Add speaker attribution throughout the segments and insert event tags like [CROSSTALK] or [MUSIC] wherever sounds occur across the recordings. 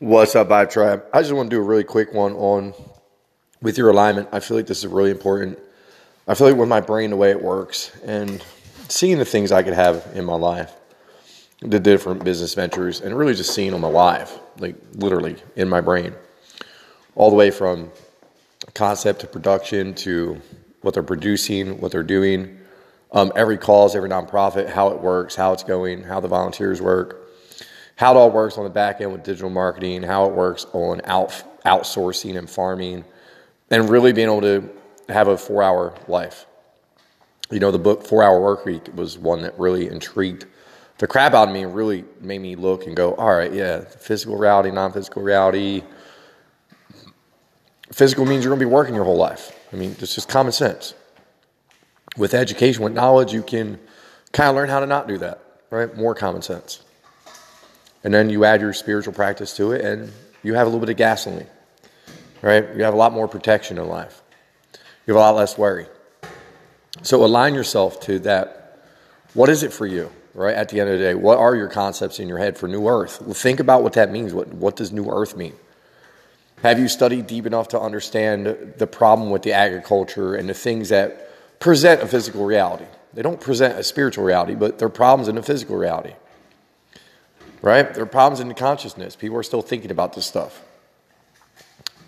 Speaker 1: What's up, Vibe Tribe? I just want to do a really quick one on with your alignment. I feel like this is really important. I feel like with my brain, the way it works, and seeing the things I could have in my life, the different business ventures, and really just seeing them alive, like literally in my brain, all the way from concept to production to what they're producing, what they're doing, um, every cause, every nonprofit, how it works, how it's going, how the volunteers work how it all works on the back end with digital marketing, how it works on out, outsourcing and farming, and really being able to have a four hour life. You know, the book Four Hour Work Week was one that really intrigued the crap out of me and really made me look and go, all right, yeah, physical reality, non physical reality. Physical means you're going to be working your whole life. I mean, it's just common sense. With education, with knowledge, you can kind of learn how to not do that, right? More common sense. And then you add your spiritual practice to it, and you have a little bit of gasoline, right? You have a lot more protection in life. You have a lot less worry. So align yourself to that. What is it for you, right? At the end of the day, what are your concepts in your head for New Earth? Think about what that means. What, what does New Earth mean? Have you studied deep enough to understand the problem with the agriculture and the things that present a physical reality? They don't present a spiritual reality, but they're problems in a physical reality right? There are problems in the consciousness. People are still thinking about this stuff.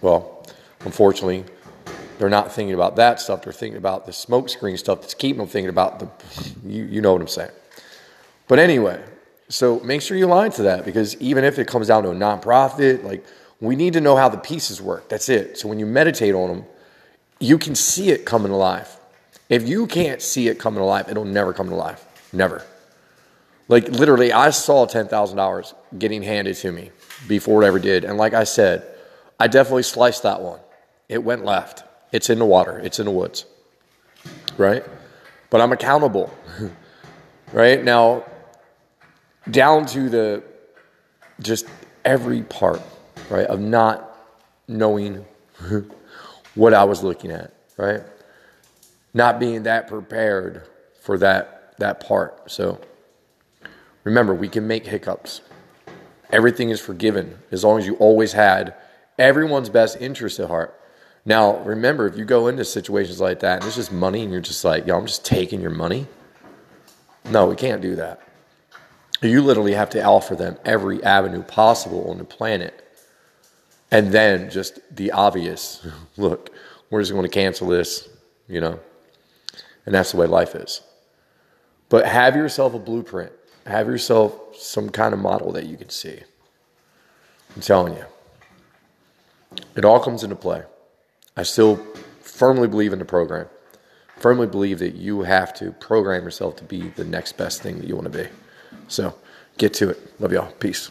Speaker 1: Well, unfortunately, they're not thinking about that stuff. They're thinking about the smokescreen stuff that's keeping them thinking about the, you, you know what I'm saying. But anyway, so make sure you align to that because even if it comes down to a nonprofit, like we need to know how the pieces work. That's it. So when you meditate on them, you can see it coming alive. If you can't see it coming alive, it'll never come to life. Never. Like literally, I saw ten thousand dollars getting handed to me before it ever did, and like I said, I definitely sliced that one. It went left. It's in the water. It's in the woods. Right, but I'm accountable. [LAUGHS] right now, down to the just every part, right, of not knowing [LAUGHS] what I was looking at, right? Not being that prepared for that that part. So Remember, we can make hiccups. Everything is forgiven as long as you always had everyone's best interest at heart. Now, remember, if you go into situations like that and it's just money and you're just like, yo, I'm just taking your money. No, we can't do that. You literally have to offer them every avenue possible on the planet. And then just the obvious [LAUGHS] look, we're just going to cancel this, you know? And that's the way life is. But have yourself a blueprint have yourself some kind of model that you can see. I'm telling you, it all comes into play. I still firmly believe in the program. Firmly believe that you have to program yourself to be the next best thing that you want to be. So get to it. Love y'all. Peace.